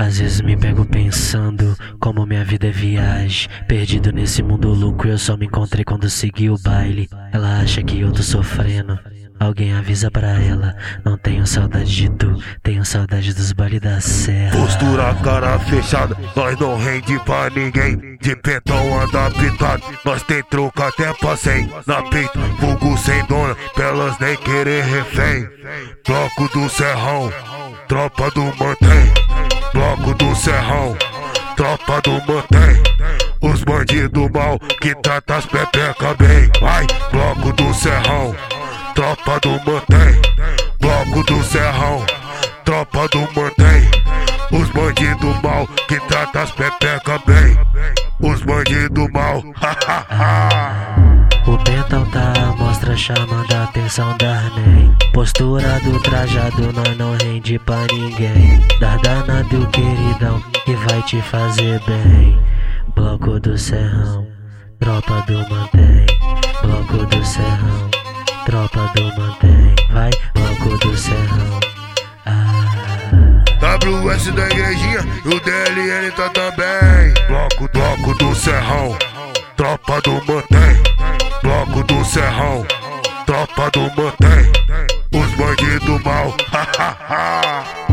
Às vezes me pego pensando como minha vida é viagem. Perdido nesse mundo louco, eu só me encontrei quando segui o baile. Ela acha que eu tô sofrendo. Alguém avisa pra ela, não tenho saudade de tu, tenho saudade dos bailes da serra. Postura cara fechada, nós não rende pra ninguém. De pentão anda pintado, nós tem troca até pra cem. Na peita, vulgo sem dona, pra elas nem querer refém. Bloco do serrão, tropa do mantém. Bloco do serrão, tropa do mantém. Os bandidos mal que trata as pepeca bem. Vai, bloco do serrão tropa do mantém, bloco do serrão, tropa do mantém. Os bandidos mal que trata as pepeca bem, os bandidos mal, pentão tá mostra chamando a atenção da NEM Postura do trajado, nós não rende pra ninguém Dar danado queridão, que vai te fazer bem Bloco do serrão, tropa do mantém Bloco do serrão tropa do mantém, vai, bloco do serrão. Ah. WS da igrejinha e o DLN tá também. Bloco, bloco do serrão, tropa do mantém. Bloco do serrão, do. Os bandidos mal, hahaha.